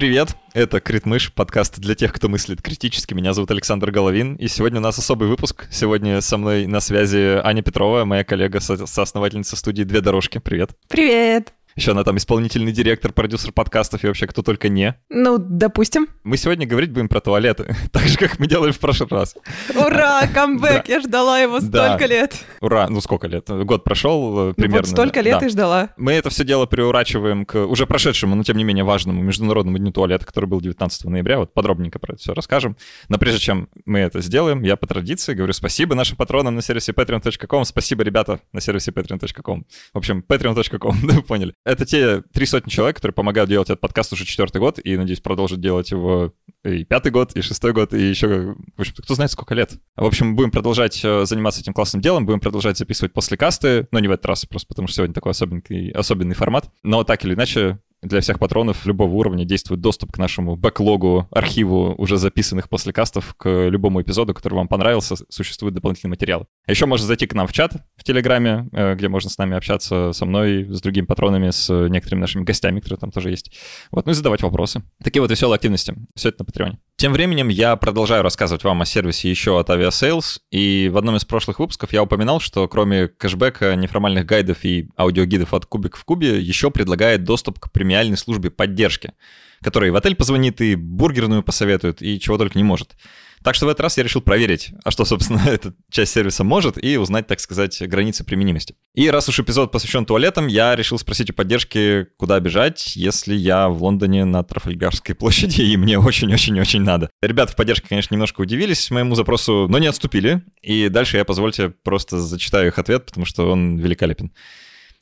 Привет, это Критмыш, подкаст для тех, кто мыслит критически. Меня зовут Александр Головин, и сегодня у нас особый выпуск. Сегодня со мной на связи Аня Петрова, моя коллега, со- соосновательница студии «Две дорожки». Привет. Привет. Еще она там исполнительный директор, продюсер подкастов и вообще кто только не. Ну, допустим. Мы сегодня говорить будем про туалеты, так же, как мы делали в прошлый раз. Ура, камбэк, я ждала его Да. столько лет. Ура! Ну, сколько лет? Год прошел э, Ну, примерно. вот столько лет Да. и ждала. Мы это все дело приурачиваем к уже прошедшему, но тем не менее важному Международному дню туалета, который был 19 ноября. Вот подробненько про это все расскажем. Но прежде чем мы это сделаем, я по традиции говорю спасибо нашим патронам на сервисе patreon.com. Спасибо, ребята, на сервисе patreon.com. В общем, patreon.com, да вы поняли. Это те три сотни человек, которые помогают делать этот подкаст уже четвертый год, и, надеюсь, продолжат делать его и пятый год, и шестой год, и еще, в общем, кто знает, сколько лет. В общем, будем продолжать э, заниматься этим классным делом, будем продолжать записывать послекасты, но не в этот раз, просто потому что сегодня такой особенный, особенный формат. Но так или иначе, для всех патронов любого уровня действует доступ к нашему бэклогу, архиву уже записанных послекастов к любому эпизоду, который вам понравился, существует дополнительный материал. А еще можно зайти к нам в чат в Телеграме, э, где можно с нами общаться со мной, с другими патронами, с некоторыми нашими гостями, которые там тоже есть. Вот, ну и задавать вопросы. Такие вот веселые активности. Все это на Патреоне. Тем временем я продолжаю рассказывать вам о сервисе еще от Aviasales, и в одном из прошлых выпусков я упоминал, что кроме кэшбэка, неформальных гайдов и аудиогидов от Кубик в Кубе еще предлагает доступ к премиальной службе поддержки, которая и в отель позвонит, и бургерную посоветует, и чего только не может. Так что в этот раз я решил проверить, а что, собственно, эта часть сервиса может, и узнать, так сказать, границы применимости. И раз уж эпизод посвящен туалетам, я решил спросить у поддержки, куда бежать, если я в Лондоне на Трафальгарской площади, и мне очень-очень-очень надо. Ребята в поддержке, конечно, немножко удивились моему запросу, но не отступили. И дальше я, позвольте, просто зачитаю их ответ, потому что он великолепен.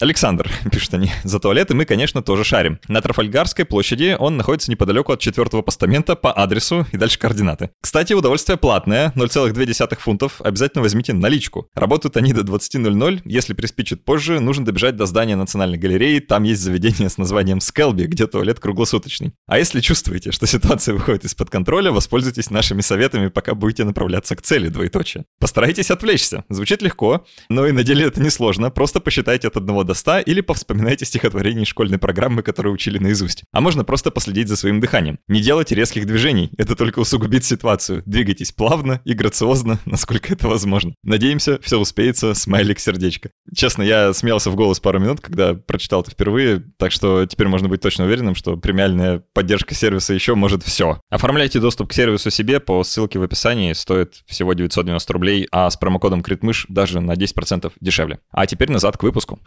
Александр, пишут они, за туалеты мы, конечно, тоже шарим. На Трафальгарской площади он находится неподалеку от четвертого постамента по адресу и дальше координаты. Кстати, удовольствие платное, 0,2 фунтов, обязательно возьмите наличку. Работают они до 20.00, если приспичит позже, нужно добежать до здания Национальной галереи, там есть заведение с названием Скелби, где туалет круглосуточный. А если чувствуете, что ситуация выходит из-под контроля, воспользуйтесь нашими советами, пока будете направляться к цели, двоеточие. Постарайтесь отвлечься. Звучит легко, но и на деле это несложно, просто посчитайте от одного до 100 или повспоминайте стихотворение школьной программы, которые учили наизусть. А можно просто последить за своим дыханием. Не делайте резких движений, это только усугубит ситуацию. Двигайтесь плавно и грациозно, насколько это возможно. Надеемся, все успеется, смайлик сердечко. Честно, я смеялся в голос пару минут, когда прочитал это впервые, так что теперь можно быть точно уверенным, что премиальная поддержка сервиса еще может все. Оформляйте доступ к сервису себе по ссылке в описании, стоит всего 990 рублей, а с промокодом критмыш даже на 10% дешевле. А теперь назад к выпуску.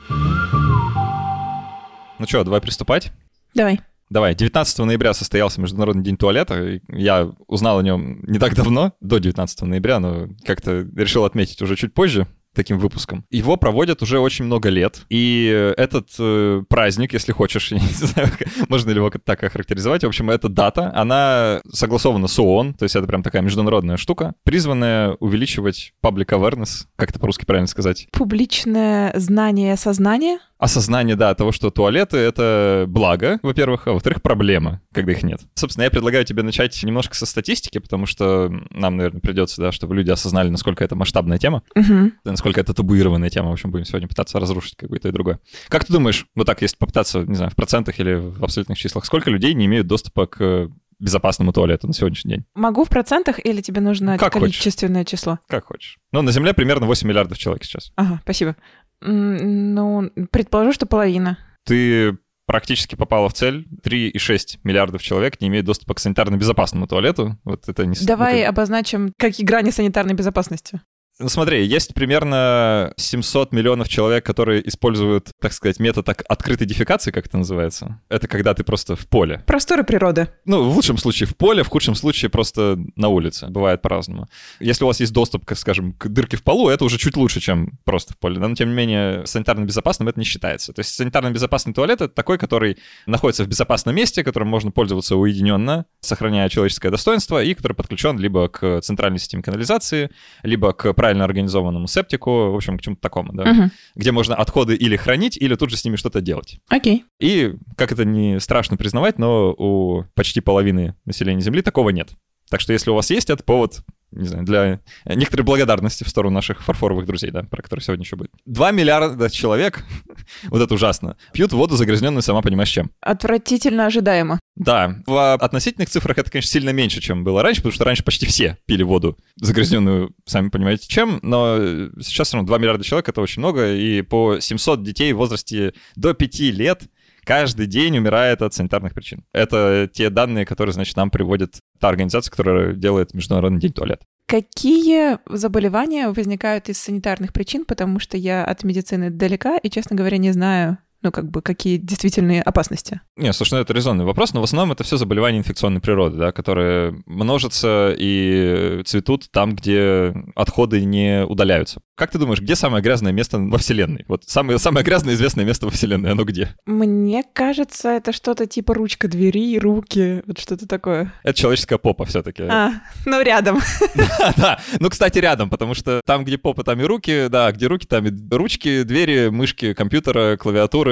Ну что, давай приступать? Давай. Давай, 19 ноября состоялся Международный день туалета. Я узнал о нем не так давно, до 19 ноября, но как-то решил отметить уже чуть позже таким выпуском. Его проводят уже очень много лет, и этот э, праздник, если хочешь, я не знаю, можно ли его так охарактеризовать, в общем, эта дата, она согласована с ООН, то есть это прям такая международная штука, призванная увеличивать public awareness, как это по-русски правильно сказать, Публичное знание сознания. Осознание, да, того, что туалеты — это благо, во-первых, а во-вторых, проблема, когда их нет. Собственно, я предлагаю тебе начать немножко со статистики, потому что нам, наверное, придется, да, чтобы люди осознали, насколько это масштабная тема, Угу. насколько это табуированная тема. В общем, будем сегодня пытаться разрушить какое-то и другое. Как ты думаешь, вот так, если попытаться, не знаю, в процентах или в абсолютных числах, сколько людей не имеют доступа к безопасному туалету на сегодняшний день? Могу в процентах или тебе нужно Как хочешь. количественное число? Как хочешь. Ну, на Земле примерно 8 миллиардов человек сейчас. Ага, спасибо. Ну, предположу, что половина. Ты практически попала в цель. 3,6 миллиардов человек не имеют доступа к санитарно безопасному туалету. Вот это не... Давай это- обозначим, какие грани санитарной безопасности. Ну, смотри, есть примерно 700 миллионов человек, которые используют, так сказать, метод открытой дефекации, как это называется. Это когда ты просто в поле. Просторы природы. Ну, в лучшем случае в поле, в худшем случае просто на улице. Бывает по-разному. Если у вас есть доступ, к, скажем, к дырке в полу, это уже чуть лучше, чем просто в поле. Но, тем не менее, санитарно безопасным это не считается. То есть санитарно безопасный туалет — это такой, который находится в безопасном месте, которым можно пользоваться уединенно, сохраняя человеческое достоинство, и который подключен либо к центральной системе канализации, либо к правильно организованному септику, в общем, к чему-то такому, да, Мгм. где можно отходы или хранить, или тут же с ними что-то делать. Окей. И, как это не страшно признавать, но у почти половины населения Земли такого нет. Так что если у вас есть этот повод, не знаю, для некоторой благодарности в сторону наших фарфоровых друзей, да, про которые сегодня еще будет. Два миллиарда человек, вот это ужасно, пьют воду загрязненную, сама понимаешь, чем. Отвратительно ожидаемо. Да, в относительных цифрах это, конечно, сильно меньше, чем было раньше, потому что раньше почти все пили воду загрязненную, сами понимаете, чем, но сейчас все равно 2 миллиарда человек — это очень много, и по 700 детей в возрасте до 5 лет каждый день умирает от санитарных причин. Это те данные, которые, значит, нам приводит та организация, которая делает Международный день туалет. Какие заболевания возникают из санитарных причин? Потому что я от медицины далека и, честно говоря, не знаю, ну, как бы, какие действительные опасности? Не, слушай, ну это резонный вопрос, но в основном это все заболевания инфекционной природы, да, которые множатся и цветут там, где отходы не удаляются. Как ты думаешь, где самое грязное место во Вселенной? Вот самое, самое грязное известное место во Вселенной, оно где? Мне кажется, это что-то типа ручка двери, руки, вот что-то такое. Это человеческая попа все-таки. А, ну рядом. Да, да. Ну, кстати, рядом, потому что там, где попа, там и руки, да, где руки, там и ручки, двери, мышки, компьютера, клавиатуры,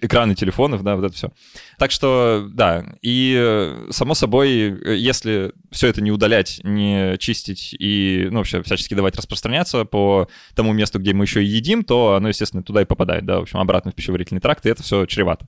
экраны телефонов, да, вот это все. Так что, да, и само собой, если все это не удалять, не чистить и, ну, вообще всячески давать распространяться по тому месту, где мы еще и едим, то оно, естественно, туда и попадает, да, в общем, обратно в пищеварительный тракт, и это все чревато.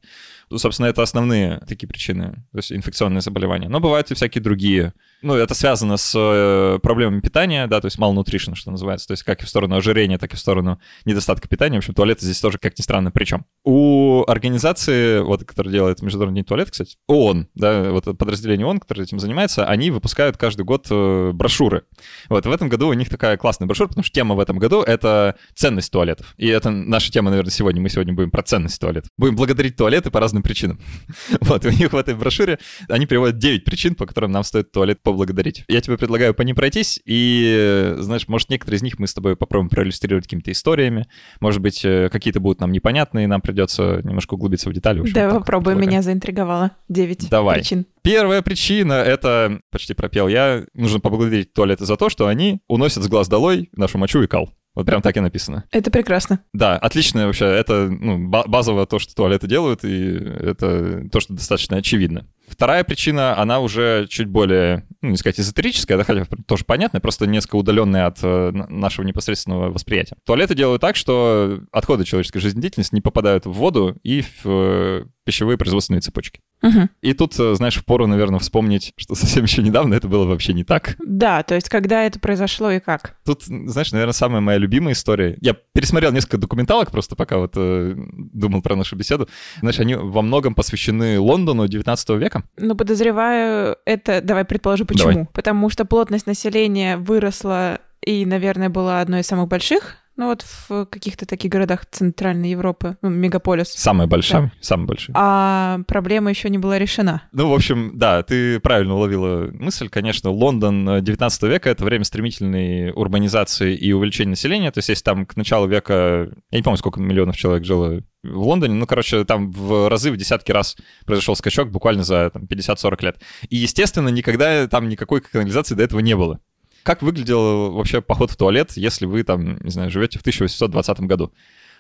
Ну, собственно, это основные такие причины, то есть инфекционные заболевания. Но бывают и всякие другие. Ну, это связано с э, проблемами питания, да, то есть malnutrition, что называется, то есть как и в сторону ожирения, так и в сторону недостатка питания. В общем, туалеты здесь тоже, как ни странно, причем. У организации, вот, которая делает Международный туалет, кстати, ООН, да, вот подразделение ООН, которое этим занимается, они выпускают каждый год э, брошюры. Вот, в этом году у них такая классная брошюра, потому что тема в этом году — это ценность туалетов. И это наша тема, наверное, сегодня. Мы сегодня будем про ценность туалетов. Будем благодарить туалеты по разным причинам. Вот, у них в этой брошюре они приводят 9 причин, по которым нам стоит туалет поблагодарить. Я тебе предлагаю по ним пройтись, и, знаешь, может, некоторые из них мы с тобой попробуем проиллюстрировать какими-то историями. Может быть, э, какие-то будут нам непонятные, нам придется немножко углубиться в детали. В общем, Да, попробуй, меня заинтриговало. Девять Давай. причин. Первая причина — это, почти пропел я, нужно поблагодарить туалеты за то, что они уносят с глаз долой нашу мочу и кал. Вот прям так и написано. Это прекрасно. Да, отлично вообще. Это ну, ба- базово то, что туалеты делают, и это то, что достаточно очевидно. Вторая причина, она уже чуть более, ну, не сказать эзотерическая, да, хотя тоже понятная, просто несколько удаленная от э, нашего непосредственного восприятия. Туалеты делают так, что отходы человеческой жизнедеятельности не попадают в воду и в э, пищевые производственные цепочки. Мгм. И тут, э, знаешь, впору, наверное, вспомнить, что совсем еще недавно это было вообще не так. Да, то есть когда это произошло и как? Тут, знаешь, наверное, самая моя любимая история. Я пересмотрел несколько документалок просто пока вот э, думал про нашу беседу. Знаешь, они во многом посвящены Лондону 19 века. Ну, подозреваю, это... Давай предположу, почему. Давай. Потому что плотность населения выросла и, наверное, была одной из самых больших. Ну, вот в каких-то таких городах Центральной Европы, ну, мегаполис. Самая большая, самая большая. А проблема еще не была решена. Ну, в общем, да, ты правильно уловила мысль. Конечно, Лондон э, 19 века — это время стремительной урбанизации и увеличения населения. То есть если там к началу века, я не помню, сколько миллионов человек жило в Лондоне, ну, короче, там в разы, в десятки раз произошел скачок буквально за там, 50-40 лет. И, естественно, никогда там никакой канализации до этого не было. Как выглядел вообще поход в туалет, если вы там, не знаю, живете в 1820 году?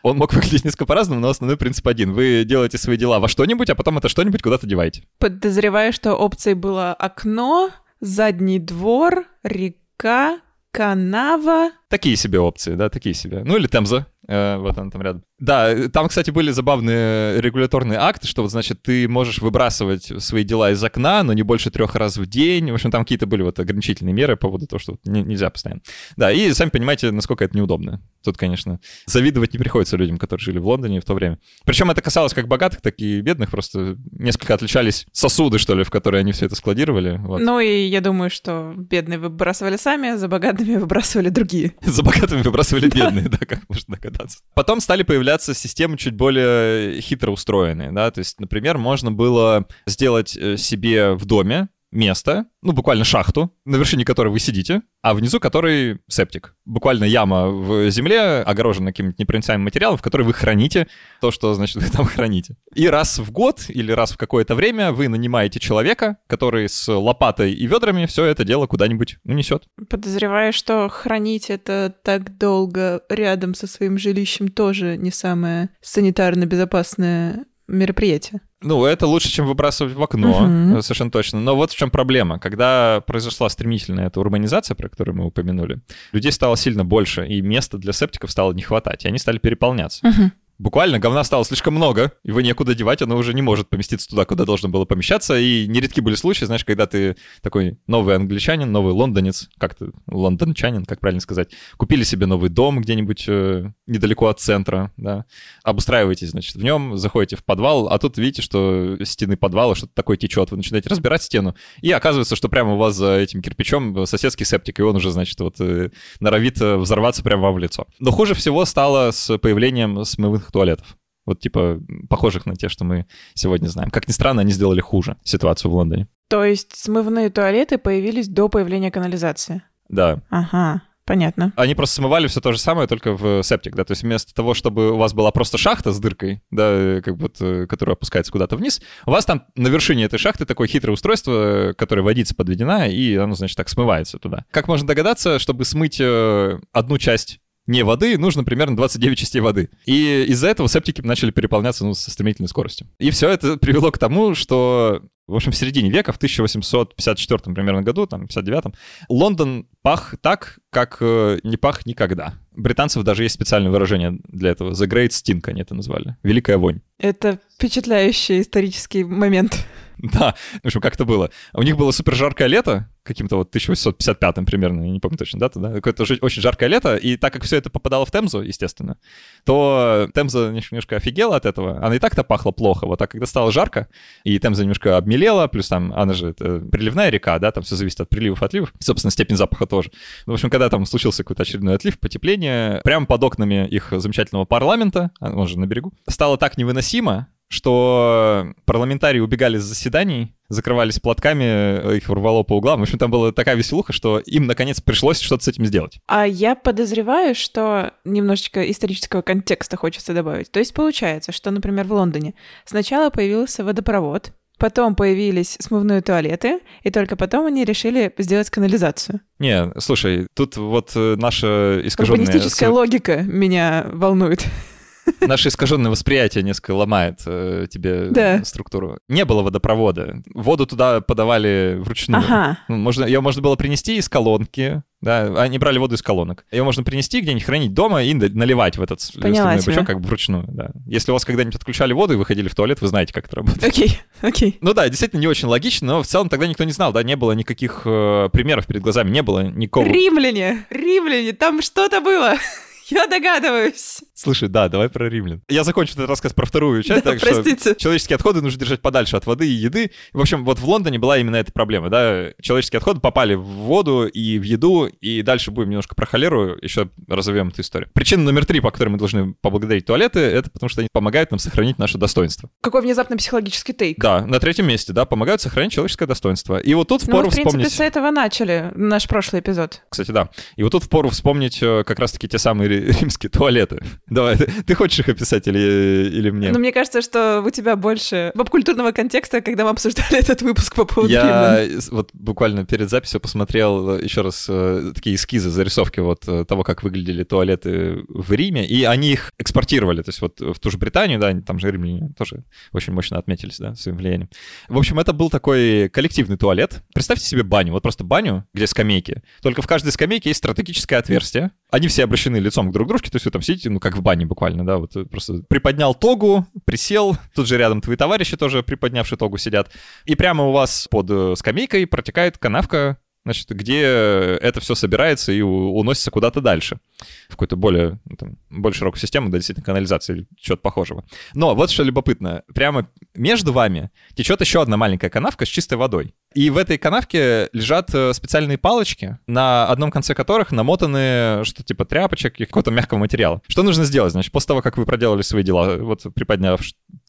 Он мог выглядеть несколько по-разному, но основной принцип один. Вы делаете свои дела во что-нибудь, а потом это что-нибудь куда-то деваете. Подозреваю, что опцией было окно, задний двор, река, канава. Такие себе опции, да, такие себе. Ну или Темза, э, вот она там рядом. Да, там, кстати, были забавные регуляторные акты, что вот, значит, ты можешь выбрасывать свои дела из окна, но не больше трех раз в день. В общем, там какие-то были вот ограничительные меры по поводу того, что вот не- нельзя постоянно. Да, и сами понимаете, насколько это неудобно. Тут, конечно, завидовать не приходится людям, которые жили в Лондоне в то время. Причем это касалось как богатых, так и бедных, просто несколько отличались сосуды, что ли, в которые они все это складировали. Вот. Ну и я думаю, что бедные выбрасывали сами, за богатыми выбрасывали другие. За богатыми выбрасывали бедные, да, как можно догадаться. Потом стали появляться системы чуть более хитро устроенные, да, то есть, например, можно было сделать э, себе в доме место, ну, буквально шахту, на вершине которой вы сидите, а внизу которой септик. Буквально яма в земле, огорожена каким-нибудь непроницаемым материалом, в которой вы храните то, что, значит, вы там храните. И раз в год или раз в какое-то время вы нанимаете человека, который с лопатой и ведрами все это дело куда-нибудь унесет. Подозреваю, что хранить это так долго рядом со своим жилищем тоже не самое санитарно безопасное мероприятие. Ну, это лучше, чем выбрасывать в окно, Мгм. совершенно точно. Но вот в чем проблема. Когда произошла стремительная эта урбанизация, про которую мы упомянули, людей стало сильно больше, и места для септиков стало не хватать, и они стали переполняться. Мгм. Буквально говна стало слишком много, вы некуда девать, оно уже не может поместиться туда, куда должно было помещаться. И нередки были случаи, знаешь, когда ты такой новый англичанин, новый лондонец, как ты, лондончанин, как правильно сказать, купили себе новый дом где-нибудь э, недалеко от центра, да, обустраиваетесь, значит, в нем, заходите в подвал, а тут видите, что стены подвала что-то такое течет, вы начинаете разбирать стену, и оказывается, что прямо у вас за этим кирпичом соседский септик, и он уже, значит, вот э, норовит э, взорваться прямо вам в лицо. Но хуже всего стало с появлением смывных туалетов. Вот типа похожих на те, что мы сегодня знаем. Как ни странно, они сделали хуже ситуацию в Лондоне. То есть смывные туалеты появились до появления канализации. Да. Ага, понятно. Они просто смывали все то же самое, только в септик, да, то есть вместо того, чтобы у вас была просто шахта с дыркой, да, э, как вот, э, которая опускается куда-то вниз, у вас там на вершине этой шахты такое хитрое устройство, э, которое водица подведена, и оно, значит, так смывается туда. Как можно догадаться, чтобы смыть э, одну часть не воды, нужно примерно 29 частей воды. И из-за этого септики начали переполняться ну, со стремительной скоростью. И все это привело к тому, что, в общем, в середине века, в 1854 примерно году, там, 59-м, Лондон пах так, как э, не пах никогда. Британцев даже есть специальное выражение для этого. The Great Stink они это назвали. Великая вонь. Это впечатляющий исторический момент. Да, в общем, как это было. У них было супер жаркое лето, каким-то вот 1855 примерно, я не помню точно дату, да, какое-то очень жаркое лето, и так как все это попадало в Темзу, естественно, то Темза немножко офигела от этого, она и так-то пахла плохо, вот, а когда стало жарко, и Темза немножко обмелела, плюс там, она же приливная река, да, там все зависит от приливов, отливов, собственно, степень запаха тоже. Ну, в общем, когда там случился какой-то очередной отлив, потепление, прямо под окнами их замечательного парламента, а, он же на берегу, стало так невыносимо, что парламентарии убегали с заседаний, закрывались платками, их рвало по углам. В общем, там была такая веселуха, что им, наконец, пришлось что-то с этим сделать. А я подозреваю, что немножечко исторического контекста хочется добавить. То есть получается, что, например, в Лондоне сначала появился водопровод, потом появились смывные туалеты, и только потом они решили сделать канализацию. Не, слушай, тут вот э, наша искаженная... Урбанистическая логика меня волнует. Наше искаженное восприятие несколько ломает э, тебе Да. структуру. Не было водопровода. Воду туда подавали вручную. Ага. Ну, можно, ее можно было принести из колонки, да, они брали воду из колонок. Ее можно принести где-нибудь, хранить дома и наливать в этот Поняла тебя. бачок как бы вручную, да. Если у вас когда-нибудь отключали воду и вы ходили в туалет, вы знаете, как это работает. Окей, окей. Ну да, действительно не очень логично, но в целом тогда никто не знал, да, не было никаких э, примеров перед глазами, не было никакого... Римляне, римляне, там что-то было. Я догадываюсь. Слушай, да, давай про римлян. Я закончу этот рассказ про вторую часть, Да, так что простите. человеческие отходы нужно держать подальше от воды и еды. В общем, вот в Лондоне была именно эта проблема, да. Человеческие отходы попали в воду и в еду, и дальше будем немножко про холеру, еще разовьем эту историю. Причина номер три, по которой мы должны поблагодарить туалеты, это потому что они помогают нам сохранить наше достоинство. Какой внезапный психологический тейк. Да, на третьем месте, да, помогают сохранить человеческое достоинство. И вот тут Ну, впору в принципе, вспомнить... с этого начали наш прошлый эпизод. Кстати, да. И вот тут впору вспомнить э, как раз-таки те самые ри- римские туалеты. Давай, ты, ты хочешь их описать или, или мне? Но мне кажется, что у тебя больше поп-культурного контекста, когда мы обсуждали этот выпуск по поводу Я с- вот буквально перед записью посмотрел э, еще раз э, такие эскизы, зарисовки вот э, того, как выглядели туалеты в Риме, и они их экспортировали, то есть вот в ту же Британию, да, там же римляне тоже очень мощно отметились, да, своим влиянием. В общем, это был такой коллективный туалет. Представьте себе баню, вот просто баню, где скамейки. Только в каждой скамейке есть стратегическое отверстие. Они все обращены лицом к друг дружке, то есть вы там сидите, ну, как в бане буквально, да, вот э, просто приподнял тогу, присел, тут же рядом твои товарищи тоже приподнявшие тогу сидят, и прямо у вас под э, скамейкой протекает канавка, значит, где это все собирается и уносится куда-то дальше. В какую-то более, ну, там, более широкую систему, да, действительно, канализации или чего-то похожего. Но вот что любопытно. Прямо между вами течет еще одна маленькая канавка с чистой водой. И в этой канавке лежат э, специальные палочки, на одном конце которых намотаны что типа тряпочек и какого-то мягкого материала. Что нужно сделать? Значит, после того, как вы проделали свои дела, вот приподняв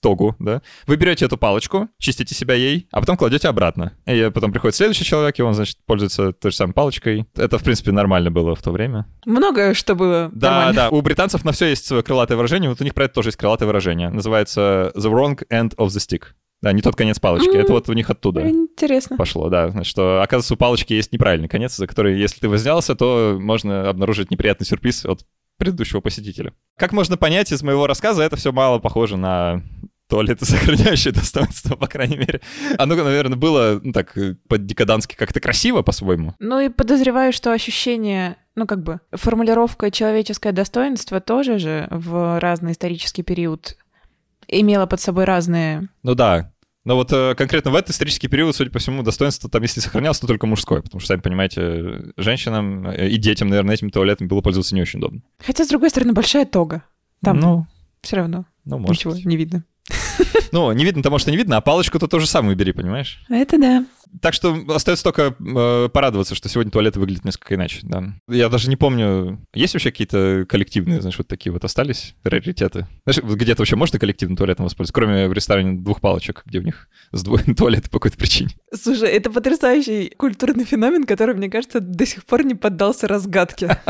тогу, да, вы берете эту палочку, чистите себя ей, а потом кладете обратно. И потом приходит следующий человек, и он, значит, пользуется той же самой палочкой. Это, в принципе, нормально было в то время. Много что было Да, нормально. да. У британцев на все есть свое крылатое выражение. Вот у них про это тоже есть крылатое выражение. Называется the wrong end of the stick. Да, не тот конец палочки. Это вот у них оттуда Интересно. пошло, да. Значит, что, оказывается, у палочки есть неправильный конец, за который, если ты вознялся, то можно обнаружить неприятный сюрприз от предыдущего посетителя. Как можно понять из моего рассказа, это все мало похоже на туалеты, сохраняющие достоинство, по крайней мере. Оно, наверное, было, ну так, по-декадански как-то красиво по-своему. Ну и подозреваю, что ощущение ну, как бы, формулировка «человеческое достоинство» тоже же в разный исторический период имела под собой разные... Ну да, но вот э, конкретно в этот исторический период, судя по всему, достоинство там, если сохранялось, то только мужское, потому что, сами понимаете, женщинам э, и детям, наверное, этим туалетом было пользоваться не очень удобно. Хотя, с другой стороны, большая тога. Там ну, все равно ну, может ничего быть. не видно. Ну, не видно, потому что не видно, а палочку-то то же самое бери, понимаешь? Это да. Так что остается только э, порадоваться, что сегодня туалеты выглядят несколько иначе, да. Я даже не помню, есть вообще какие-то коллективные, знаешь, вот такие вот остались раритеты? Знаешь, где-то вообще можно коллективным туалетом воспользоваться, кроме в ресторане двух палочек, где у них сдвоенный туалет по какой-то причине? Слушай, это потрясающий культурный феномен, который, мне кажется, до сих пор не поддался разгадке.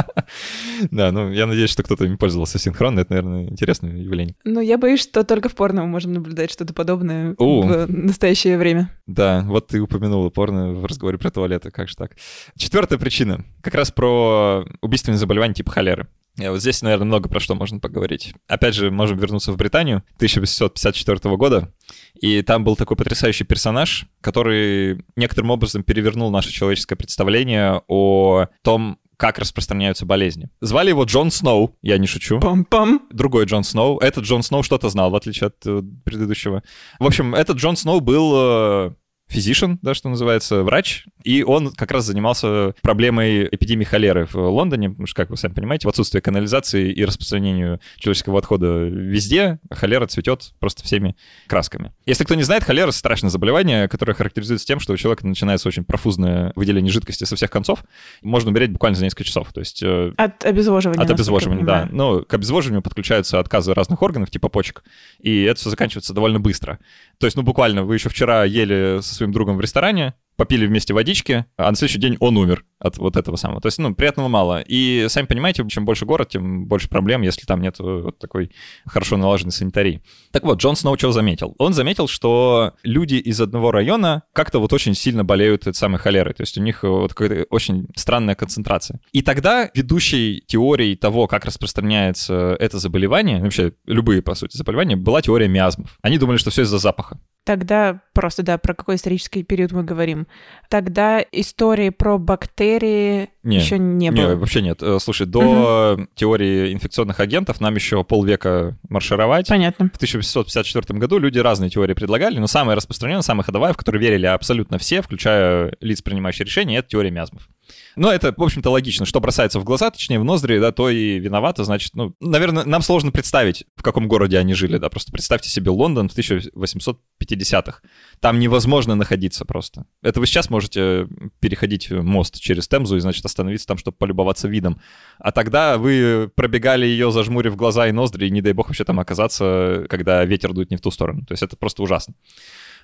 Да, ну я надеюсь, что кто-то им пользовался синхронно, это, наверное, интересное явление. Ну, я боюсь, что только в порно мы можем наблюдать что-то подобное в настоящее время. Да, вот ты упомянула порно в разговоре про туалеты, как же так. Четвертая причина, как раз про убийственные заболевания типа холеры. Вот здесь, наверное, много про что можно поговорить. Опять же, можем вернуться в Британию 1854 года, и там был такой потрясающий персонаж, который некоторым образом перевернул наше человеческое представление о том, как распространяются болезни. Звали его Джон Сноу, я не шучу. Пам-пам. Другой Джон Сноу. Этот Джон Сноу что-то знал, в отличие от э, предыдущего. В общем, этот Джон Сноу был физишен, да, что называется, врач, и он как раз занимался проблемой эпидемии холеры в Лондоне, потому что, как вы сами понимаете, в отсутствие канализации и распространению человеческого отхода везде, холера цветет просто всеми красками. Если кто не знает, холера — страшное заболевание, которое характеризуется тем, что у человека начинается очень профузное выделение жидкости со всех концов. Можно умереть буквально за несколько часов. То есть... Э, от обезвоживания. От обезвоживания, да. Ну, к обезвоживанию подключаются отказы разных органов, типа почек, и это все заканчивается довольно быстро. То есть, ну, буквально, вы еще вчера ели со своим другом в ресторане, попили вместе водички, а на следующий день он умер от вот этого самого. То есть, ну, приятного мало. И сами понимаете, чем больше город, тем больше проблем, если там нет вот такой хорошо налаженной санитарии. Так вот, Джон Сноу что заметил? Он заметил, что люди из одного района как-то вот очень сильно болеют этой самой холерой. То есть у них вот какая-то очень странная концентрация. И тогда ведущей теорией того, как распространяется это заболевание, вообще любые, по сути, заболевания, была теория миазмов. Они думали, что все из-за запаха. Тогда просто, да, про какой исторический период мы говорим. Тогда истории про бактерии не, еще не было. Не, вообще нет. Э, слушай, до угу. теории инфекционных агентов нам еще полвека маршировать. Понятно. В 1854 году люди разные теории предлагали, но самая распространенная, самая ходовая, в которую верили абсолютно все, включая лиц, принимающих решения, это теория миазмов. Но это, в общем-то, логично. Что бросается в глаза, точнее, в ноздри, да, то и виновато. Значит, ну, наверное, нам сложно представить, в каком городе они жили, да. Просто представьте себе Лондон в 1850-х. Там невозможно находиться просто. Это вы сейчас можете переходить мост через Темзу и, значит, остановиться там, чтобы полюбоваться видом. А тогда вы пробегали ее, зажмурив глаза и ноздри, и не дай бог вообще там оказаться, когда ветер дует не в ту сторону. То есть это просто ужасно.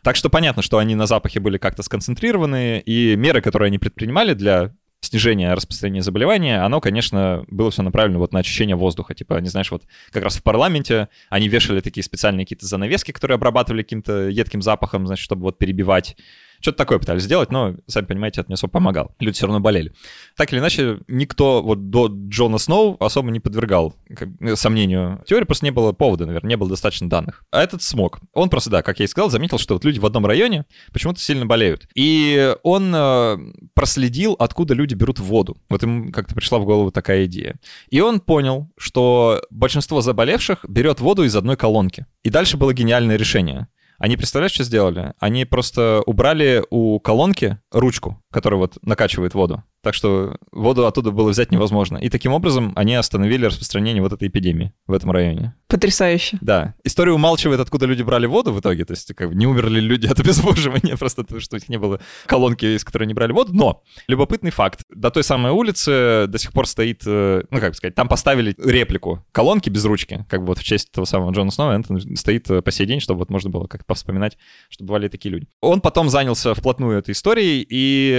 Так что понятно, что они на запахе были как-то сконцентрированы, и меры, которые они предпринимали для снижения распространения заболевания, оно, конечно, было все направлено вот на очищение воздуха. Типа, не знаешь, вот как раз в парламенте они вешали такие специальные какие-то занавески, которые обрабатывали каким-то едким запахом, значит, чтобы вот перебивать что-то такое пытались сделать, но, сами понимаете, это не особо помогало. Люди все равно болели. Так или иначе, никто вот до Джона Сноу особо не подвергал как, сомнению теории, просто не было повода, наверное, не было достаточно данных. А этот смог. Он просто, да, как я и сказал, заметил, что вот люди в одном районе почему-то сильно болеют. И он э, проследил, откуда люди берут воду. Вот ему как-то пришла в голову такая идея. И он понял, что большинство заболевших берет воду из одной колонки. И дальше было гениальное решение. Они, представляешь, что сделали? Они просто убрали у колонки ручку, которая вот накачивает воду так что воду оттуда было взять невозможно. И таким образом они остановили распространение вот этой эпидемии в этом районе. Потрясающе. Да. История умалчивает, откуда люди брали воду в итоге, то есть как бы не умерли люди от обезвоживания, просто потому что у них не было колонки, из которой они брали воду. Но любопытный факт. До той самой улицы до сих пор стоит, э, ну как сказать, там поставили реплику колонки без ручки, как бы вот в честь того самого Джона Сноу, это стоит э, по сей день, чтобы вот можно было как-то повспоминать, что бывали такие люди. Он потом занялся вплотную этой историей, и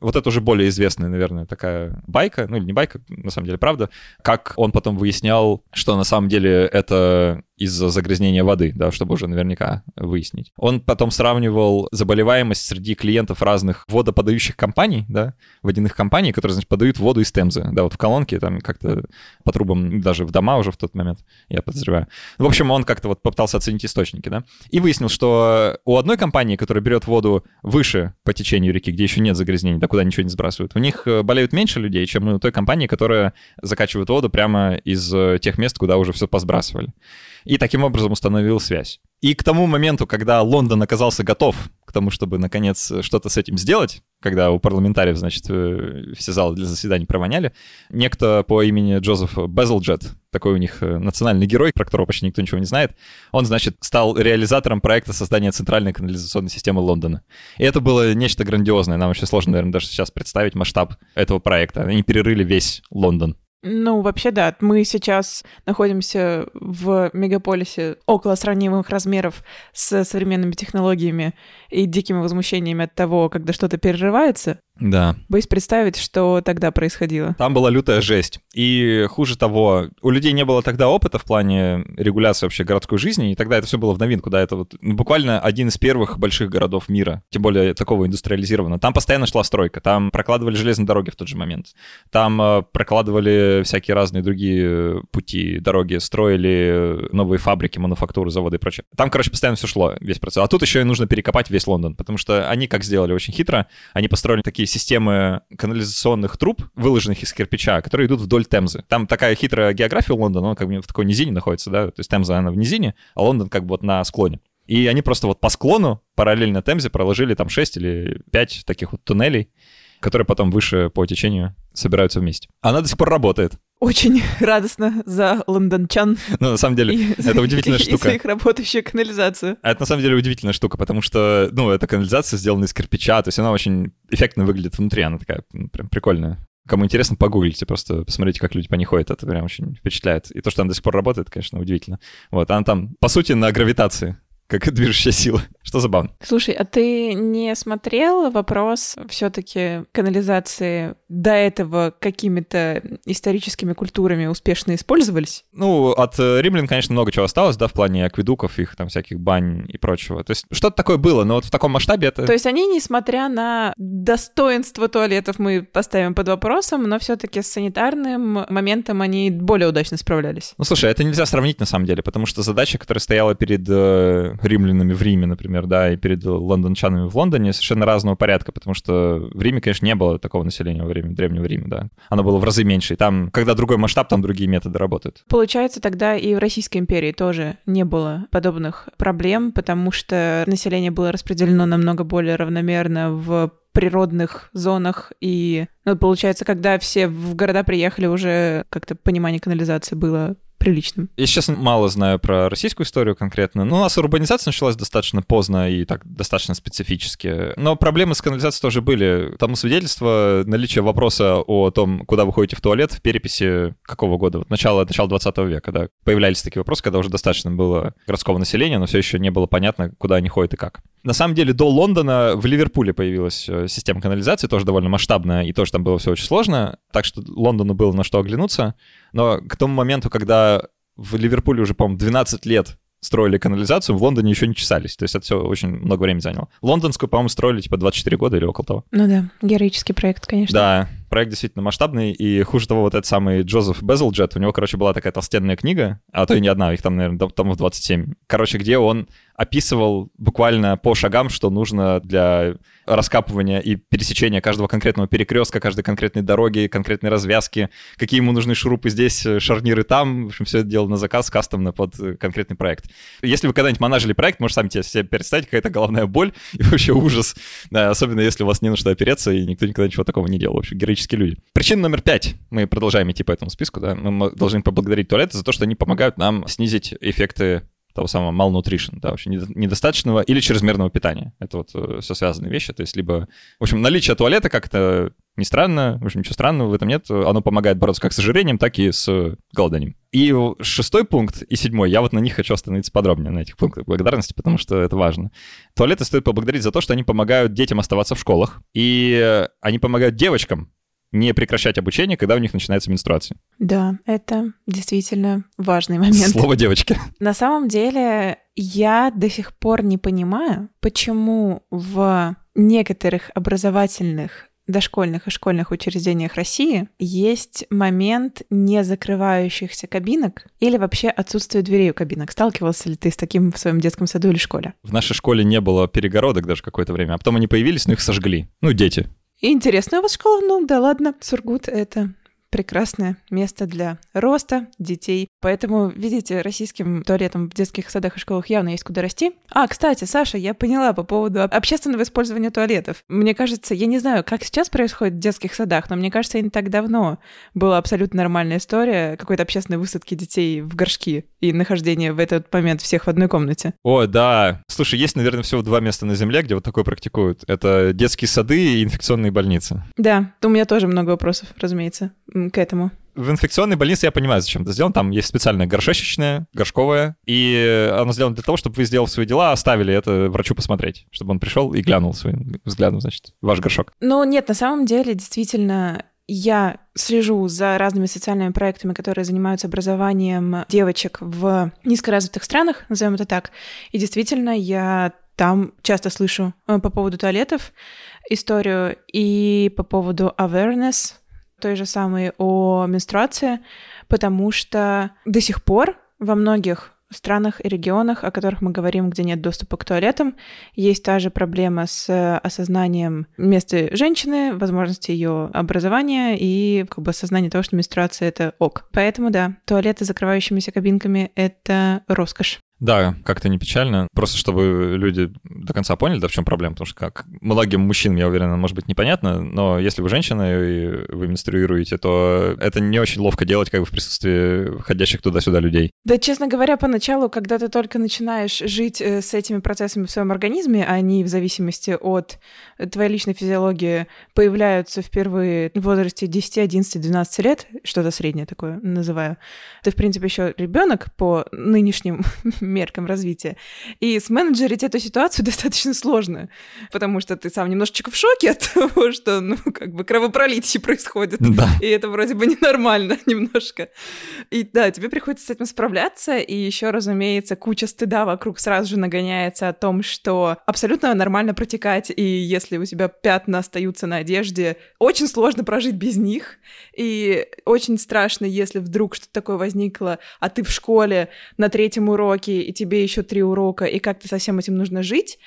вот это уже более известная, наверное, такая байка, ну или не байка, на самом деле, правда, как он потом выяснял, что на самом деле это из-за загрязнения воды, да, чтобы уже наверняка выяснить. Он потом сравнивал заболеваемость среди клиентов разных водоподающих компаний, да, водяных компаний, которые, значит, подают воду из Темзы, да, вот в колонке, там как-то по трубам, даже в дома уже в тот момент, я подозреваю. В общем, он как-то вот попытался оценить источники, да, и выяснил, что у одной компании, которая берет воду выше по течению реки, где еще нет загрязнений, да, куда ничего не сбрасывают, у них э, болеют меньше людей, чем у той компании, которая закачивает воду прямо из э, тех мест, куда уже все посбрасывали и таким образом установил связь. И к тому моменту, когда Лондон оказался готов к тому, чтобы, наконец, что-то с этим сделать, когда у парламентариев, значит, э, все залы для заседаний провоняли, некто по имени Джозеф Безлджет, такой у них э, национальный герой, про которого почти никто ничего не знает, он, значит, стал реализатором проекта создания центральной канализационной системы Лондона. И это было нечто грандиозное. Нам вообще сложно, наверное, даже сейчас представить масштаб этого проекта. Они перерыли весь Лондон. Ну, вообще, да. Мы сейчас находимся в мегаполисе около сравнимых размеров с современными технологиями и дикими возмущениями от того, когда что-то перерывается. Да. Боюсь представить, что тогда происходило. Там была лютая жесть. И хуже того, у людей не было тогда опыта в плане регуляции вообще городской жизни, и тогда это все было в новинку, да, это вот ну, буквально один из первых больших городов мира, тем более такого индустриализированного. Там постоянно шла стройка, там прокладывали железные дороги в тот же момент, там э, прокладывали всякие разные другие пути, дороги, строили новые фабрики, мануфактуры, заводы и прочее. Там, короче, постоянно все шло, весь процесс. А тут еще и нужно перекопать весь Лондон, потому что они как сделали очень хитро, они построили такие системы канализационных труб, выложенных из кирпича, которые идут вдоль Темзы. Там такая хитрая география Лондона, он как бы в такой низине находится, да, то есть Темза, она в низине, а Лондон как бы вот на склоне. И они просто вот по склону параллельно Темзе проложили там 6 или 5 таких вот туннелей, которые потом выше по течению собираются вместе. Она до сих пор работает. Очень радостно за лондончан. Ну, на самом деле, и, это удивительная и, штука. И за их работающую канализацию. А это на самом деле удивительная штука, потому что, ну, эта канализация сделана из кирпича, то есть она очень эффектно выглядит внутри, она такая прям прикольная. Кому интересно, погуглите, просто посмотрите, как люди по ней ходят, это прям очень впечатляет. И то, что она до сих пор работает, конечно, удивительно. Вот, она там, по сути, на гравитации как движущая сила, что забавно. Слушай, а ты не смотрел вопрос все-таки канализации до этого какими-то историческими культурами успешно использовались? Ну, от э, римлян, конечно, много чего осталось, да, в плане акведуков, их там всяких бань и прочего. То есть что-то такое было, но вот в таком масштабе это... То есть они, несмотря на достоинство туалетов, мы поставим под вопросом, но все-таки с санитарным моментом они более удачно справлялись. Ну, слушай, это нельзя сравнить на самом деле, потому что задача, которая стояла перед э, римлянами в Риме, например, да, и перед лондончанами в Лондоне совершенно разного порядка, потому что в Риме, конечно, не было такого населения во время Древнего Рима, да. Оно было в разы меньше. И там, когда другой масштаб, там другие методы работают. Получается, тогда и в Российской империи тоже не было подобных проблем, потому что население было распределено намного более равномерно в природных зонах. И, ну, получается, когда все в города приехали, уже как-то понимание канализации было приличным. Я сейчас мало знаю про российскую историю конкретно. Ну, у нас урбанизация началась достаточно поздно и так достаточно специфически. Но проблемы с канализацией тоже были. Тому свидетельство наличие вопроса о том, куда вы ходите в туалет в переписи какого года? Вот начало, начало 20 века, да. Появлялись такие вопросы, когда уже достаточно было городского населения, но все еще не было понятно, куда они ходят и как. На самом деле, до Лондона в Ливерпуле появилась э, система канализации, тоже довольно масштабная, и тоже там было все очень сложно, так что Лондону было на что оглянуться. Но к тому моменту, когда в Ливерпуле уже, по-моему, 12 лет строили канализацию, в Лондоне еще не чесались. То есть это все очень много времени заняло. Лондонскую, по-моему, строили типа 24 года или около того. Ну да, героический проект, конечно. Да, проект действительно масштабный, и хуже того, вот этот самый Джозеф Безлджет, у него, короче, была такая толстенная книга, а то и не одна, их там, наверное, томов 27. Короче, где он описывал буквально по шагам, что нужно для раскапывания и пересечения каждого конкретного перекрестка, каждой конкретной дороги, конкретной развязки, какие ему нужны шурупы здесь, шарниры там. В общем, все это делал на заказ, кастомно под конкретный проект. Если вы когда-нибудь манажили проект, можете сами себе представить, какая-то головная боль и вообще ужас. Да, особенно если у вас не на что опереться, и никто никогда ничего такого не делал. В общем, героические люди. Причина номер пять. Мы продолжаем идти по этому списку, да. Мы должны поблагодарить туалеты за то, что они помогают нам снизить эффекты того самого malnutrition, да, вообще недостаточного или чрезмерного питания. Это вот э, все связанные вещи. То есть либо, в общем, наличие туалета как-то не странно, в общем, ничего странного в этом нет. Оно помогает бороться как с ожирением, так и с голоданием. И шестой пункт и седьмой, я вот на них хочу остановиться подробнее, на этих пунктах благодарности, потому что это важно. Туалеты стоит поблагодарить за то, что они помогают детям оставаться в школах, и они помогают девочкам не прекращать обучение, когда у них начинается менструация. Да, это действительно важный момент. Слово девочки. На самом деле, я до сих пор не понимаю, почему в некоторых образовательных дошкольных и школьных учреждениях России есть момент не закрывающихся кабинок или вообще отсутствие дверей у кабинок. Сталкивался ли ты с таким в своем детском саду или школе? В нашей школе не было перегородок даже какое-то время, а потом они появились, но их сожгли. Ну, дети. Интересная у вас школа? Ну да ладно. Сургут — это прекрасное место для роста детей. Поэтому, видите, российским туалетам в детских садах и школах явно есть куда расти. А, кстати, Саша, я поняла по поводу общественного использования туалетов. Мне кажется, я не знаю, как сейчас происходит в детских садах, но мне кажется, не так давно была абсолютно нормальная история какой-то общественной высадки детей в горшки и нахождения в этот момент всех в одной комнате. О, да. Слушай, есть, наверное, всего два места на Земле, где вот такое практикуют. Это детские сады и инфекционные больницы. Да, у меня тоже много вопросов, разумеется к этому? В инфекционной больнице я понимаю, зачем это сделано. Там есть специальная горшечечная, горшковая, и оно сделано для того, чтобы вы, сделав свои дела, оставили это врачу посмотреть, чтобы он пришел и глянул своим взглядом, значит, ваш горшок. Ну, нет, на самом деле, действительно, я слежу за разными социальными проектами, которые занимаются образованием девочек в низкоразвитых странах, назовем это так. И действительно, я там часто слышу э, по поводу туалетов историю и по поводу awareness, той же самой о менструации, потому что до сих пор во многих странах и регионах, о которых мы говорим, где нет доступа к туалетам, есть та же проблема с осознанием места женщины, возможности ее образования и как бы осознание того, что менструация — это ок. Поэтому, да, туалеты с закрывающимися кабинками — это роскошь. Да, как-то не печально. Просто чтобы люди до конца поняли, да, в чем проблема. Потому что как многим мужчинам, я уверен, может быть непонятно, но если вы женщина и вы менструируете, то это не очень ловко делать как бы в присутствии ходящих туда-сюда людей. Да, честно говоря, поначалу, когда ты только начинаешь жить э, с этими процессами в своем организме, они в зависимости от твоей личной физиологии появляются впервые в возрасте 10, 11, 12 лет, что-то среднее такое называю, ты, в принципе, еще ребенок по нынешним меркам развития. И сменеджерить эту ситуацию достаточно сложно, потому что ты сам немножечко в шоке от того, что, ну, как бы кровопролитие происходит. Да. И это вроде бы ненормально немножко. И да, тебе приходится с этим справляться, и еще, разумеется, куча стыда вокруг сразу же нагоняется о том, что абсолютно нормально протекать, и если у тебя пятна остаются на одежде, очень сложно прожить без них, и очень страшно, если вдруг что-то такое возникло, а ты в школе на третьем уроке и тебе еще три урока, и как ты со всем этим нужно жить.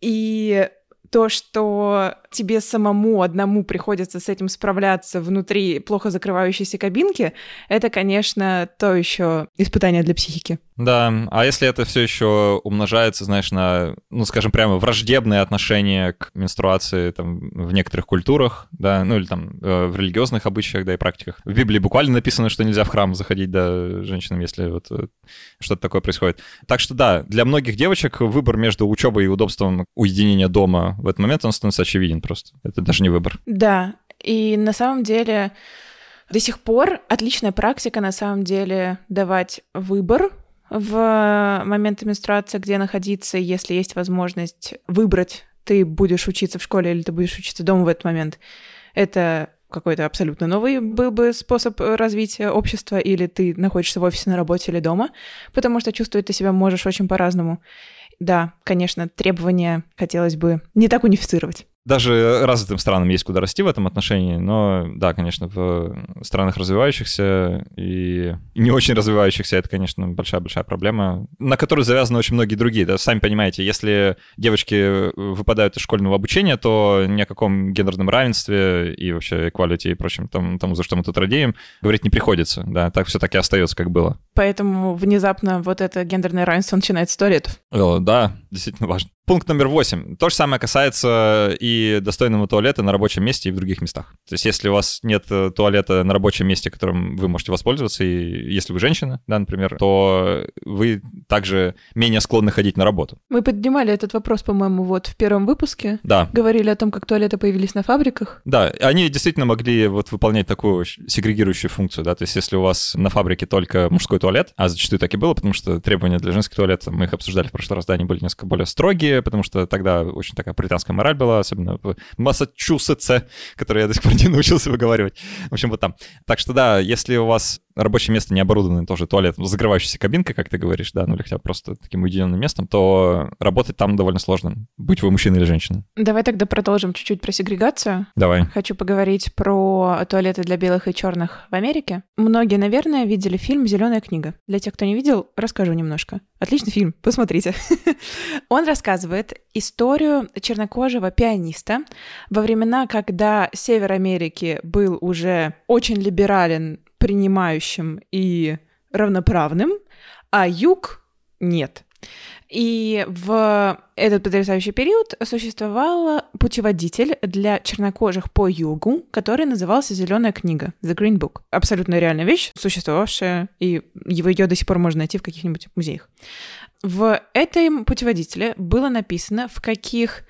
И то, что тебе самому одному приходится с этим справляться внутри плохо закрывающейся кабинки, это, конечно, то еще испытание для психики. Да, а если это все еще умножается, знаешь, на, ну, скажем, прямо враждебное отношение к менструации там, в некоторых культурах, да, ну или там э, в религиозных обычаях, да, и практиках. В Библии буквально написано, что нельзя в храм заходить, да, женщинам, если вот э, что-то такое происходит. Так что да, для многих девочек выбор между учебой и удобством уединения дома в этот момент, он становится очевиден просто. Это даже не выбор. Да, и на самом деле до сих пор отличная практика на самом деле давать выбор в моменты менструации, где находиться, если есть возможность выбрать, ты будешь учиться в школе или ты будешь учиться дома в этот момент. Это какой-то абсолютно новый был бы способ развития общества, или ты находишься в офисе на работе или дома, потому что чувствовать ты себя можешь очень по-разному. Да, конечно, требования хотелось бы не так унифицировать. Даже развитым странам есть куда расти в этом отношении, но да, конечно, в странах развивающихся и не очень развивающихся это, конечно, большая-большая проблема, на которую завязаны очень многие другие. Да, сами понимаете, если девочки выпадают из школьного обучения, то ни о каком гендерном равенстве и вообще equality и прочем тому, тому за что мы тут радеем, говорить не приходится. Да, так все-таки остается, как было. Поэтому внезапно вот это гендерное равенство начинает с туалетов. О, да, действительно важно. Пункт номер восемь. То же самое касается и достойного туалета на рабочем месте и в других местах. То есть если у вас нет э, туалета на рабочем месте, которым вы можете воспользоваться, и если вы женщина, да, например, то вы также менее склонны ходить на работу. Мы поднимали этот вопрос, по-моему, вот в первом выпуске. Да. Говорили о том, как туалеты появились на фабриках. Да, они действительно могли вот выполнять такую сегрегирующую функцию, да, то есть если у вас на фабрике только мужской туалет, а зачастую так и было, потому что требования для женских туалетов, мы их обсуждали в прошлый раз, да, они были несколько более строгие, будущее, потому что тогда очень такая британская мораль была, особенно в Массачусетсе, который я до сих пор не научился выговаривать. В общем, вот там. Так что да, если у вас рабочее место не оборудовано тоже туалетом, закрывающейся кабинкой, как ты говоришь, да, ну или хотя бы просто таким уединенным местом, то работать там довольно сложно, будь вы мужчина или женщина. Давай тогда продолжим чуть-чуть про сегрегацию. Давай. Хочу поговорить про туалеты для белых и черных в Америке. Многие, наверное, видели фильм «Зеленая книга». Для тех, кто не видел, расскажу немножко. Отличный фильм, посмотрите. Он рассказывает историю чернокожего пианиста во времена, когда Север Америки был уже очень либерален принимающим и равноправным, а юг нет. И в этот потрясающий период существовал путеводитель для чернокожих по югу, который назывался «Зеленая книга» — «The Green Book». Абсолютно реальная вещь, существовавшая, и его ее до сих пор можно найти в каких-нибудь музеях. В этом путеводителе было написано, в каких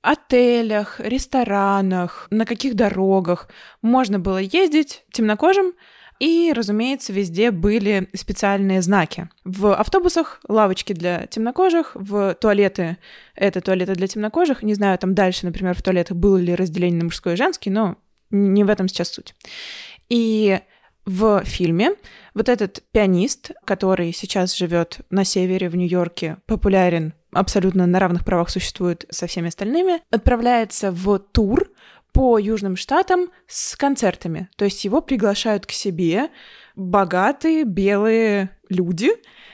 отелях, ресторанах, на каких дорогах можно было ездить темнокожим, и, разумеется, везде были специальные знаки. В автобусах лавочки для темнокожих, в туалеты — это туалеты для темнокожих. Не знаю, там дальше, например, в туалетах было ли разделение на мужской и женский, но не в этом сейчас суть. И в фильме вот этот пианист, который сейчас живет на севере в Нью-Йорке, популярен, абсолютно на равных правах существует со всеми остальными, отправляется в тур по Южным Штатам с концертами. То есть его приглашают к себе богатые белые люди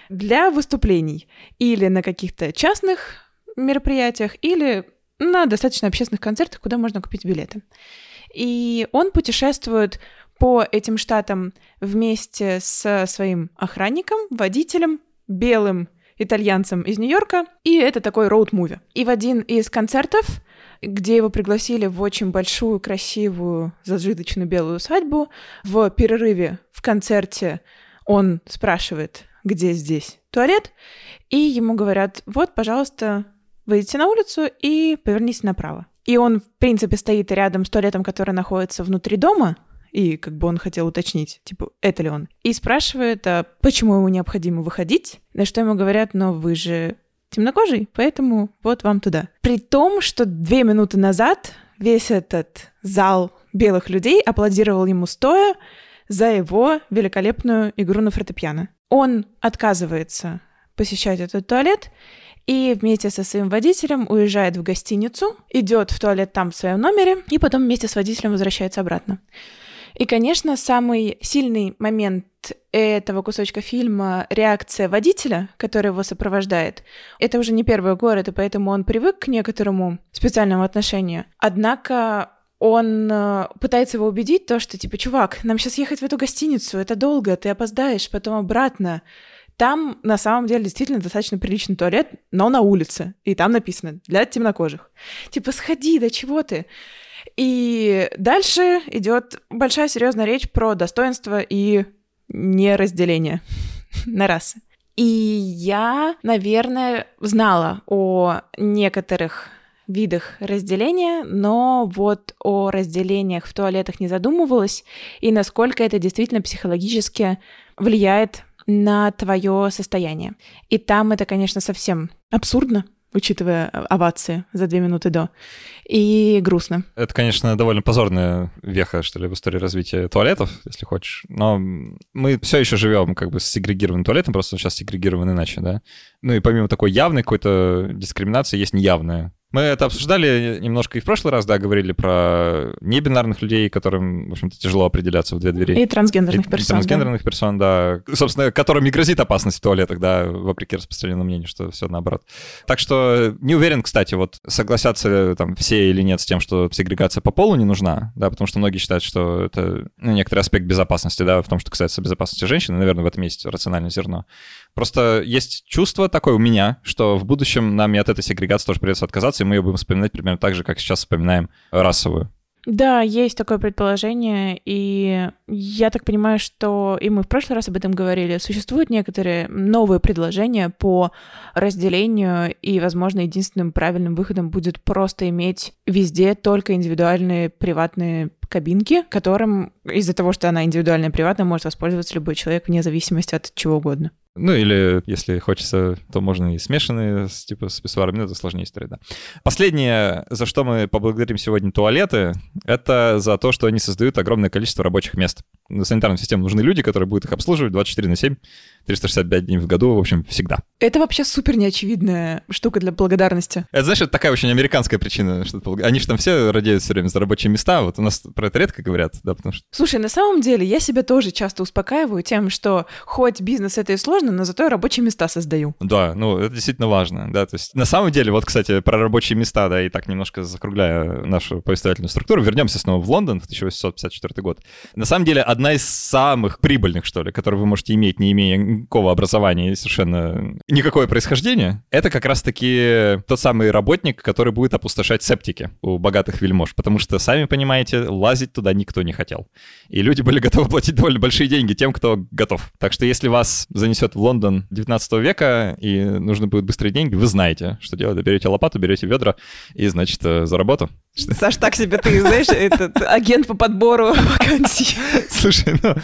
для выступлений. Или на каких-то частных мероприятиях, или на достаточно общественных концертах, куда можно купить билеты. И он путешествует по этим штатам вместе со своим охранником, водителем, белым итальянцем из Нью-Йорка, и это такой роуд-муви. И в один из концертов где его пригласили в очень большую, красивую, зажиточную белую усадьбу. В перерыве в концерте он спрашивает, где здесь туалет, и ему говорят, вот, пожалуйста, выйдите на улицу и повернитесь направо. И он, в принципе, стоит рядом с туалетом, который находится внутри дома, и как бы он хотел уточнить, типа, это ли он. И спрашивает, а почему ему необходимо выходить, на что ему говорят, но вы же темнокожий, поэтому вот вам туда. При том, что две минуты назад весь этот зал белых людей аплодировал ему стоя за его великолепную игру на фортепиано. Он отказывается посещать этот туалет и вместе со своим водителем уезжает в гостиницу, идет в туалет там в своем номере и потом вместе с водителем возвращается обратно. И, конечно, самый сильный момент этого кусочка фильма реакция водителя, который его сопровождает. Это уже не первый город, и поэтому он привык к некоторому специальному отношению. Однако он э, пытается его убедить, то, что, типа, чувак, нам сейчас ехать в эту гостиницу, это долго, ты опоздаешь, потом обратно. Там, на самом деле, действительно достаточно приличный туалет, но на улице. И там написано «для темнокожих». Типа, сходи, да чего ты? И дальше идет большая серьезная речь про достоинство и неразделение на расы. И я, наверное, знала о некоторых видах разделения, но вот о разделениях в туалетах не задумывалась, и насколько это действительно психологически влияет на твое состояние. И там это, конечно, совсем абсурдно, учитывая овации за две минуты до. И грустно. Это, конечно, довольно позорная веха, что ли, в истории развития туалетов, если хочешь. Но мы все еще живем как бы с сегрегированным туалетом, просто он сейчас сегрегирован иначе, да. Ну и помимо такой явной какой-то дискриминации, есть неявная. Мы это обсуждали немножко и в прошлый раз, да, говорили про небинарных людей, которым, в общем-то, тяжело определяться в две двери. И трансгендерных и, персон. И трансгендерных да. персон, да. Собственно, которым не грозит опасность в туалетах, да, вопреки распространенному мнению, что все наоборот. Так что не уверен, кстати, вот согласятся там все или нет с тем, что сегрегация по полу не нужна, да, потому что многие считают, что это ну, некоторый аспект безопасности, да, в том, что касается безопасности женщины, наверное, в этом есть рациональное зерно. Просто есть чувство такое у меня, что в будущем нам и от этой сегрегации тоже придется отказаться, и мы ее будем вспоминать примерно так же, как сейчас вспоминаем расовую. Да, есть такое предположение, и я так понимаю, что, и мы в прошлый раз об этом говорили, существуют некоторые новые предложения по разделению, и, возможно, единственным правильным выходом будет просто иметь везде только индивидуальные приватные кабинки, которым из-за того, что она индивидуальная и приватная, может воспользоваться любой человек вне зависимости от чего угодно. Ну, или если хочется, то можно и смешанные, с, типа, с писсуарами, но это сложнее история, да. Последнее, за что мы поблагодарим сегодня туалеты, это за то, что они создают огромное количество рабочих мест. На санитарную систему нужны люди, которые будут их обслуживать 24 на 7, 365 дней в году, в общем, всегда. Это вообще супер неочевидная штука для благодарности. Это, знаешь, это такая очень американская причина. Что они же там все радеют все время за рабочие места, вот у нас про это редко говорят, да, потому что... Слушай, на самом деле я себя тоже часто успокаиваю тем, что хоть бизнес это и сложно, но зато я рабочие места создаю. Да, ну это действительно важно, да, то есть на самом деле, вот, кстати, про рабочие места, да, и так немножко закругляя нашу повествовательную структуру, вернемся снова в Лондон в 1854 год. На самом деле, одна из самых прибыльных, что ли, которые вы можете иметь, не имея никакого образования совершенно никакое происхождение, это как раз-таки тот самый работник, который будет опустошать септики у богатых вельмож, потому что, сами понимаете, лазить туда никто не хотел. И люди были готовы платить довольно большие деньги тем, кто готов. Так что если вас занесет в Лондон 19 века и нужны будут быстрые деньги, вы знаете, что делать. Берете лопату, берете ведра и, значит, э, за работу. Саш, так себе ты, знаешь, этот агент по подбору вакансий. Слушай, ну...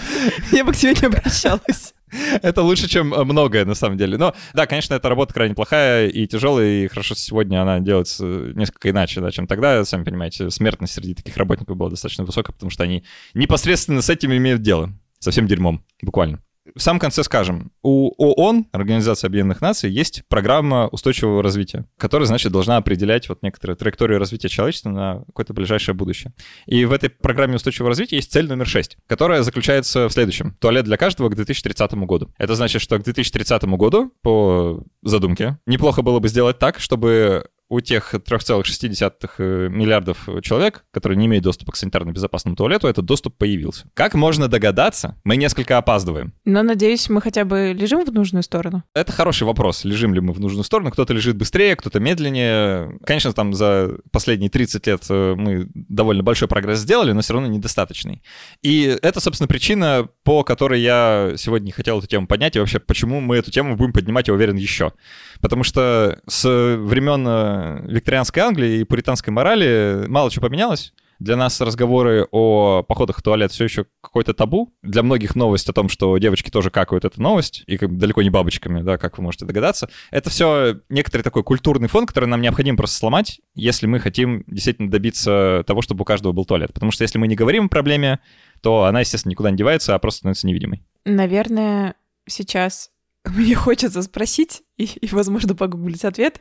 Я бы к тебе не обращалась. Это лучше, чем э, многое, на самом деле. Но, да, конечно, эта работа крайне плохая и тяжелая, и хорошо сегодня она делается несколько иначе, да, чем тогда. Сами понимаете, смертность среди таких работников была достаточно высокая, потому что они непосредственно с этим имеют дело. Совсем дерьмом, буквально. В самом конце скажем, у ООН, Организации Объединенных Наций, есть программа устойчивого развития, которая, значит, должна определять вот некоторые траектории развития человечества на какое-то ближайшее будущее. И в этой программе устойчивого развития есть цель номер 6, которая заключается в следующем. Туалет для каждого к 2030 году. Это значит, что к 2030 году, по задумке, неплохо было бы сделать так, чтобы у тех 3,6 э, миллиардов человек, которые не имеют доступа к санитарно безопасному туалету, этот доступ появился. Как можно догадаться, мы несколько опаздываем. Но, надеюсь, мы хотя бы лежим в нужную сторону. Это хороший вопрос, лежим ли мы в нужную сторону. Кто-то лежит быстрее, кто-то медленнее. Конечно, там за последние 30 лет э, мы довольно большой прогресс сделали, но все равно недостаточный. И это, собственно, причина, по которой я сегодня хотел эту тему поднять, и вообще, почему мы эту тему будем поднимать, я уверен, еще. Потому что с времен э, викторианской Англии и пуританской морали мало чего поменялось. Для нас разговоры о походах в туалет все еще какой-то табу. Для многих новость о том, что девочки тоже какают, это новость, и как далеко не бабочками, да, как вы можете догадаться. Это все некоторый такой культурный фон, который нам необходимо просто сломать, если мы хотим действительно добиться того, чтобы у каждого был туалет. Потому что если мы не говорим о проблеме, то она, естественно, никуда не девается, а просто становится невидимой. Наверное, сейчас мне хочется спросить и, и, возможно, погуглить ответ.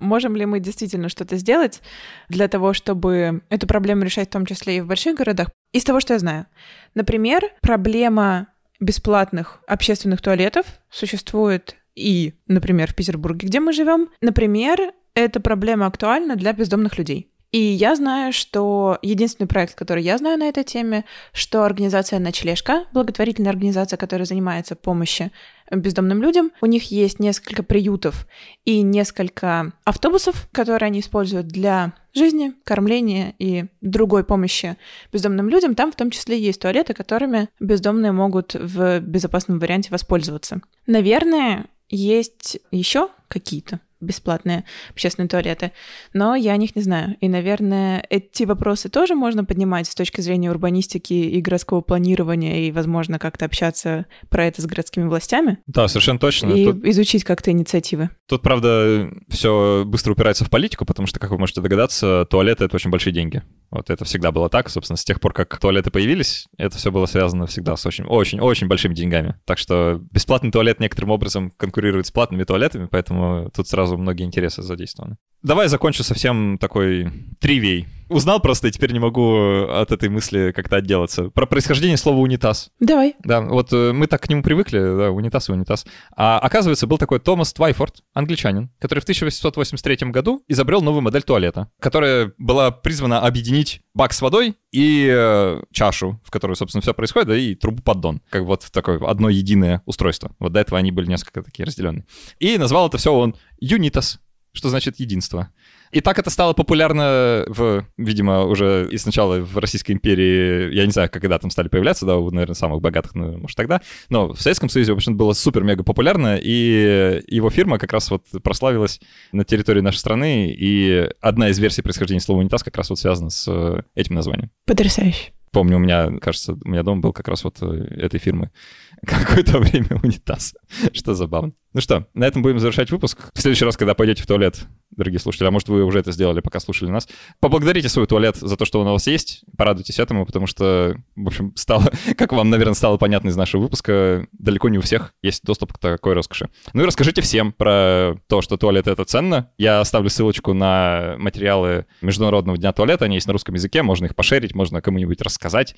Можем ли мы действительно что-то сделать для того, чтобы эту проблему решать в том числе и в больших городах? Из того, что я знаю. Например, проблема бесплатных общественных туалетов существует и, например, в Петербурге, где мы живем. Например, эта проблема актуальна для бездомных людей. И я знаю, что единственный проект, который я знаю на этой теме, что организация «Ночлежка», благотворительная организация, которая занимается помощью бездомным людям, у них есть несколько приютов и несколько автобусов, которые они используют для жизни, кормления и другой помощи бездомным людям. Там в том числе есть туалеты, которыми бездомные могут в безопасном варианте воспользоваться. Наверное, есть еще какие-то бесплатные общественные туалеты, но я о них не знаю. И, наверное, эти вопросы тоже можно поднимать с точки зрения урбанистики и городского планирования, и, возможно, как-то общаться про это с городскими властями. Да, совершенно точно. И Тут... изучить как-то инициативы. Тут, правда, все быстро упирается в политику, потому что, как вы можете догадаться, туалеты — это очень большие деньги. Вот это всегда было так, собственно, с тех пор, как туалеты появились, это все было связано всегда с очень-очень-очень большими деньгами. Так что бесплатный туалет некоторым образом конкурирует с платными туалетами, поэтому тут сразу многие интересы задействованы. Давай закончу совсем такой тривией. Узнал просто, и теперь не могу от этой мысли как-то отделаться. Про происхождение слова «унитаз». Давай. Да, вот э, мы так к нему привыкли, да, унитаз и унитаз. А оказывается, был такой Томас Твайфорд, англичанин, который в 1883 году изобрел новую модель туалета, которая была призвана объединить бак с водой и э, чашу, в которой, собственно, все происходит, да, и трубу поддон. Как вот такое одно единое устройство. Вот до этого они были несколько такие разделенные. И назвал это все он «Юнитас», что значит единство. И так это стало популярно в, видимо, уже и сначала в Российской империи, я не знаю, когда там стали появляться, да, у, наверное, самых богатых, ну, может, тогда, но в Советском Союзе, в общем, было супер-мега популярно, и его фирма как раз вот прославилась на территории нашей страны, и одна из версий происхождения слова «унитаз» как раз вот связана с этим названием. Потрясающе. Помню, у меня, кажется, у меня дом был как раз вот э, этой фирмы какое-то время унитаз, что забавно. Ну что, на этом будем завершать выпуск. В следующий раз, когда пойдете в туалет, дорогие слушатели, а может вы уже это сделали, пока слушали нас, поблагодарите свой туалет за то, что он у вас есть, порадуйтесь этому, потому что, в общем, стало, как вам, наверное, стало понятно из нашего выпуска, далеко не у всех есть доступ к такой роскоши. Ну и расскажите всем про то, что туалет — это ценно. Я оставлю ссылочку на материалы Международного дня туалета, они есть на русском языке, можно их пошерить, можно кому-нибудь рассказать.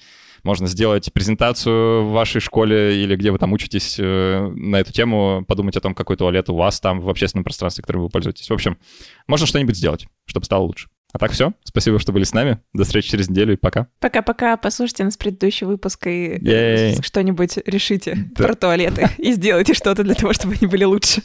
Можно сделать презентацию в вашей школе или где вы там учитесь э, на эту тему, подумать о том, какой туалет у вас там в общественном пространстве, которым вы пользуетесь. В общем, можно что-нибудь сделать, чтобы стало лучше. А так все. Спасибо, что были с нами. До встречи через неделю и пока. Пока-пока. Послушайте нас предыдущий выпуск и что-нибудь решите да. про туалеты и сделайте что-то для того, чтобы они были лучше.